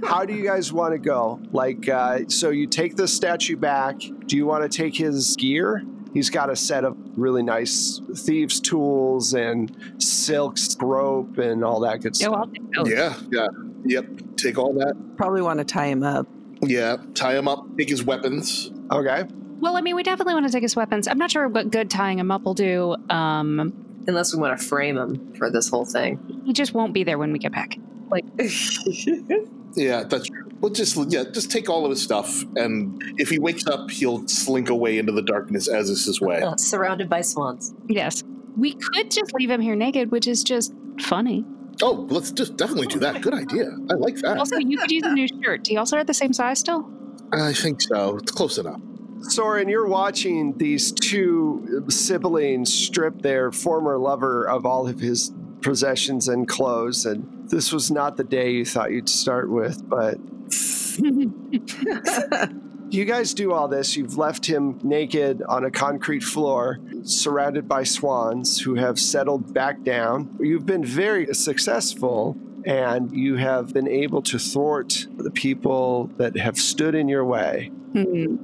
How do you guys want to go? Like, uh, so you take the statue back. Do you want to take his gear? He's got a set of really nice thieves' tools and silks, rope, and all that good Yeah, stuff. well, I'll take those. yeah, yeah. Yep. Take all that. Probably want to tie him up. Yeah. Tie him up. Take his weapons. Okay. Well, I mean, we definitely want to take his weapons. I'm not sure what good tying him up will do. Um, Unless we want to frame him for this whole thing. he just won't be there when we get back. Like, Yeah, that's true. We'll just yeah, just take all of his stuff, and if he wakes up, he'll slink away into the darkness as is his way. Surrounded by swans. Yes. We could just leave him here naked, which is just funny. Oh, let's just definitely do that. Good idea. I like that. Also, you could use a new shirt. Do you also have the same size still? I think so. It's close enough. Soren, you're watching these two siblings strip their former lover of all of his possessions and clothes, and this was not the day you thought you'd start with, but you guys do all this. You've left him naked on a concrete floor, surrounded by swans who have settled back down. You've been very successful, and you have been able to thwart the people that have stood in your way. Hmm.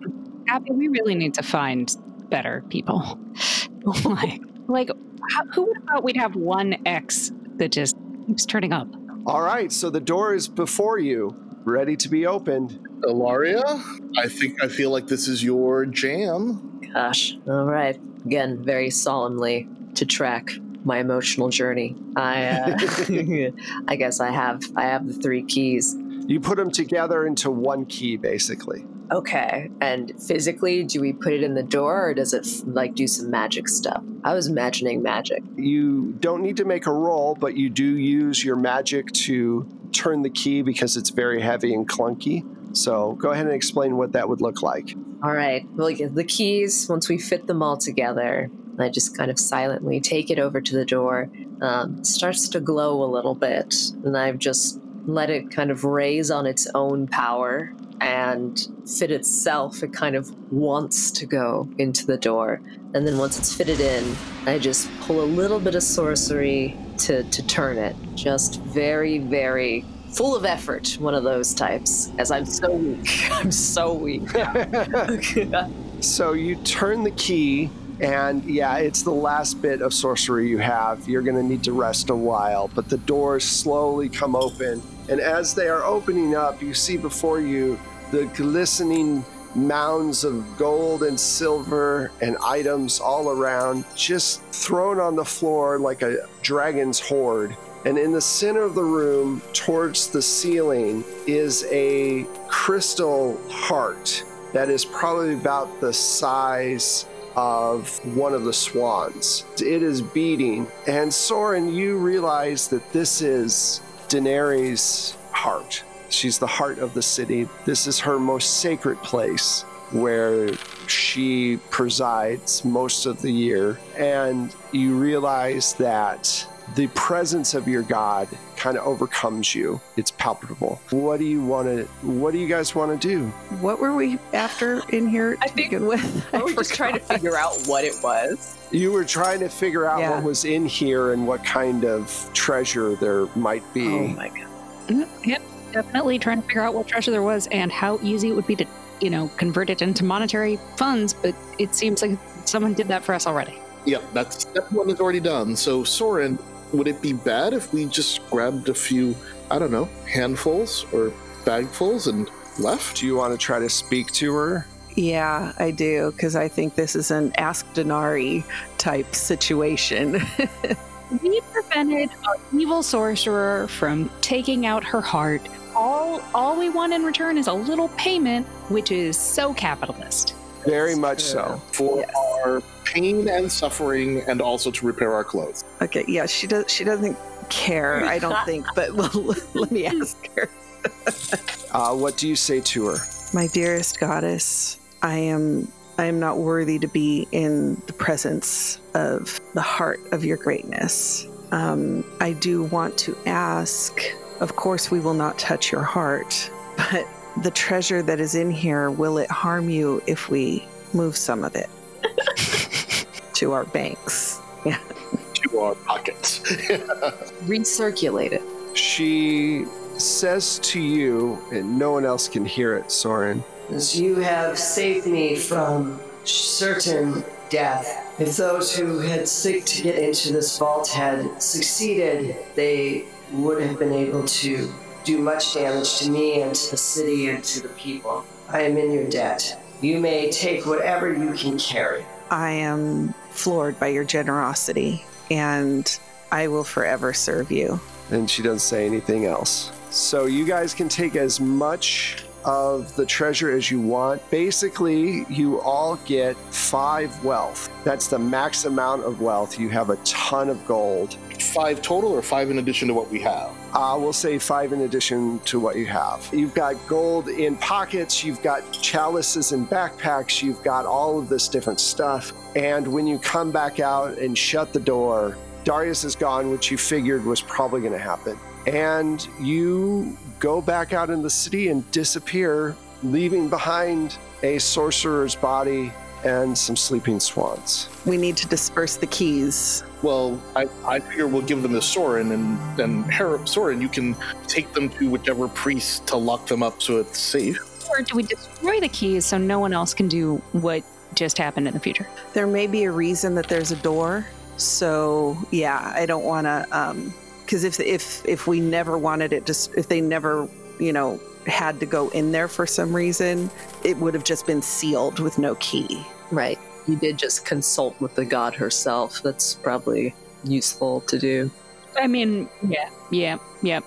Abby, we really need to find better people. like, like how, who would have thought we'd have one ex that just keeps turning up? All right, so the door is before you, ready to be opened. Ilaria, I think I feel like this is your jam. Gosh. All right. Again, very solemnly to track my emotional journey. I, uh, I guess I have I have the three keys. You put them together into one key, basically. Okay. And physically, do we put it in the door or does it like do some magic stuff? I was imagining magic. You don't need to make a roll, but you do use your magic to turn the key because it's very heavy and clunky. So go ahead and explain what that would look like. All right. Well, the keys, once we fit them all together, I just kind of silently take it over to the door. Um, starts to glow a little bit, and I've just let it kind of raise on its own power and fit itself. It kind of wants to go into the door. And then once it's fitted in, I just pull a little bit of sorcery to, to turn it. Just very, very full of effort, one of those types, as I'm so weak. I'm so weak. So you turn the key, and yeah, it's the last bit of sorcery you have. You're going to need to rest a while, but the doors slowly come open. And as they are opening up, you see before you the glistening mounds of gold and silver and items all around, just thrown on the floor like a dragon's hoard. And in the center of the room, towards the ceiling, is a crystal heart that is probably about the size of one of the swans. It is beating. And Soren, you realize that this is Denari's heart. She's the heart of the city. This is her most sacred place where she presides most of the year. And you realize that the presence of your God kind of overcomes you. It's palpable. What do you want to, what do you guys want to do? What were we after in here I think- begin with? I was just trying to figure out what it was. You were trying to figure out Yeah. what was in here and what kind of treasure there might be. Oh my god. Mm, Yep, definitely trying to figure out what treasure there was and how easy it would be to, you know, convert it into monetary funds. But it seems like someone did that for us already. Yep, that's step one is already done. So, Soren, would it be bad if we just grabbed a few, I don't know, handfuls or bagfuls and left? Do you want to try to speak to her? Yeah, I do, because I think this is an Ask Denari type situation. We prevented an evil sorcerer from taking out her heart. All all we want in return is a little payment, which is so capitalist. Very much so. For our pain and suffering, and also to repair our clothes. okay, yeah, she does. She doesn't care, I don't think. But well, let me ask her. Uh, what do you say to her? My dearest goddess, I am I am not worthy to be in the presence of the heart of your greatness. Um, I do want to ask. Of course, we will not touch your heart, but the treasure that is in here will it harm you if we move some of it to our banks? To our pockets. Recirculate it. She says to you, and no one else can hear it, Soren. as you have saved me from certain death. If those who had seek to get into this vault had succeeded, they would have been able to do much damage to me and to the city and to the people. I am in your debt. You may take whatever you can carry. I am floored by your generosity, and I will forever serve you. And she doesn't say anything else. So you guys can take as much of the treasure as you want. Basically, you all get five wealth. That's the max amount of wealth. You have a ton of gold. Five total, or five in addition to what we have? Uh, we'll say five in addition to what you have. You've got gold in pockets, you've got chalices in backpacks, you've got all of this different stuff. And when you come back out and shut the door, Darius is gone, which you figured was probably going to happen. And you go back out in the city and disappear, leaving behind a sorcerer's body and some sleeping swans. We need to disperse the keys. Well, I, I figure we'll give them to Soren, and then Harap Soren, you can take them to whichever priest to lock them up so it's safe. Or do we destroy the keys so no one else can do what just happened in the future? There may be a reason that there's a door. So yeah, I don't want to. Um, because if if if we never wanted it, just if they never, you know, had to go in there for some reason, it would have just been sealed with no key. Right. You did just consult with the god herself. That's probably useful to do. I mean, yeah, yeah, yeah.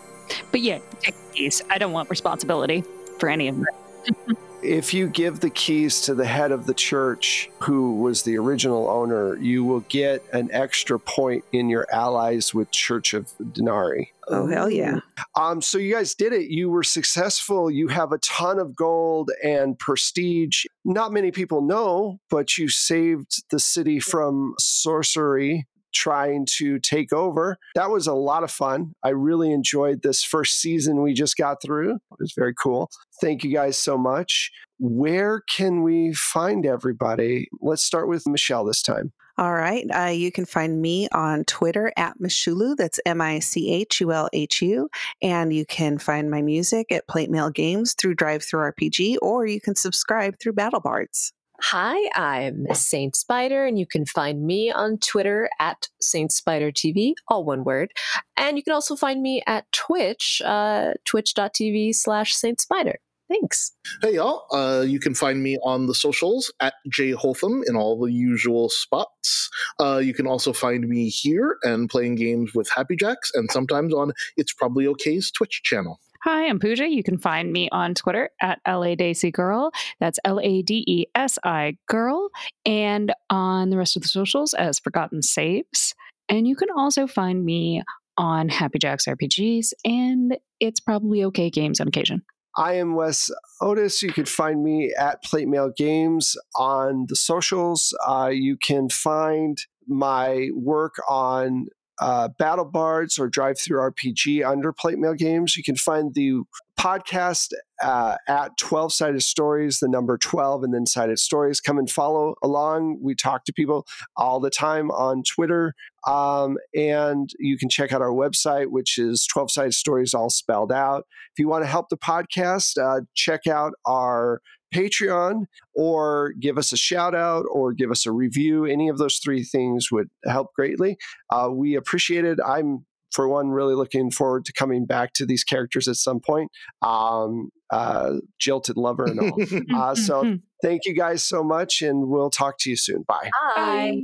But yeah, take the keys. I don't want responsibility for any of that. if you give the keys to the head of the church, who was the original owner, you will get an extra point in your allies with Church of Denari. Oh, hell yeah. Um, so you guys did it. You were successful. You have a ton of gold and prestige. Not many people know, but you saved the city from sorcery trying to take over. That was a lot of fun. I really enjoyed this first season we just got through. It was very cool. Thank you guys so much. Where can we find everybody? Let's start with Michelle this time. All right. Uh, you can find me on Twitter at Michulhu. That's M I C H U L H U. And you can find my music at Plate Mail Games through DriveThruRPG, or you can subscribe through Battle Bards. Hi, I'm Saint Spider, and you can find me on Twitter at Saint Spider TV, all one word. And you can also find me at Twitch, uh, twitch.tv slash Saint Spider. Thanks. Hey, y'all. Uh, you can find me on the socials at Jay Holtham in all the usual spots. Uh, you can also find me here and playing games with Happy Jacks and sometimes on It's Probably OK's Twitch channel. Hi, I'm Pooja. You can find me on Twitter at LA Daisy Girl. That's L A D E S I Girl. And on the rest of the socials as Forgotten Saves. And you can also find me on Happy Jacks RPGs and It's Probably Okay Games on occasion. I am Wes Otis. You can find me at Plate Mail Games on the socials. Uh, you can find my work on uh, Battle Bards or DriveThruRPG under Plate Mail Games. You can find the podcast uh, at 12 Sided Stories, the number 12, and then Sided Stories. Come and follow along. We talk to people all the time on Twitter. Um, and you can check out our website, which is 12 Sided Stories, all spelled out. If you want to help the podcast, uh, check out our Patreon or give us a shout out or give us a review. Any of those three things would help greatly. Uh, we appreciate it. I'm, for one, really looking forward to coming back to these characters at some point. Um, uh, jilted lover and all. uh, so thank you guys so much, and we'll talk to you soon. Bye. Bye.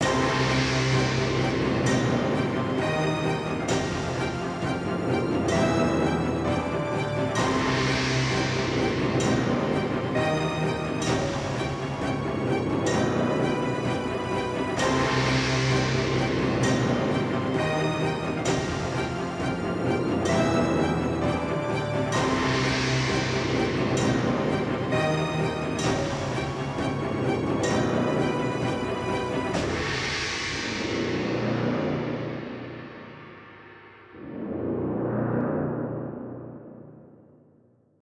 Bye.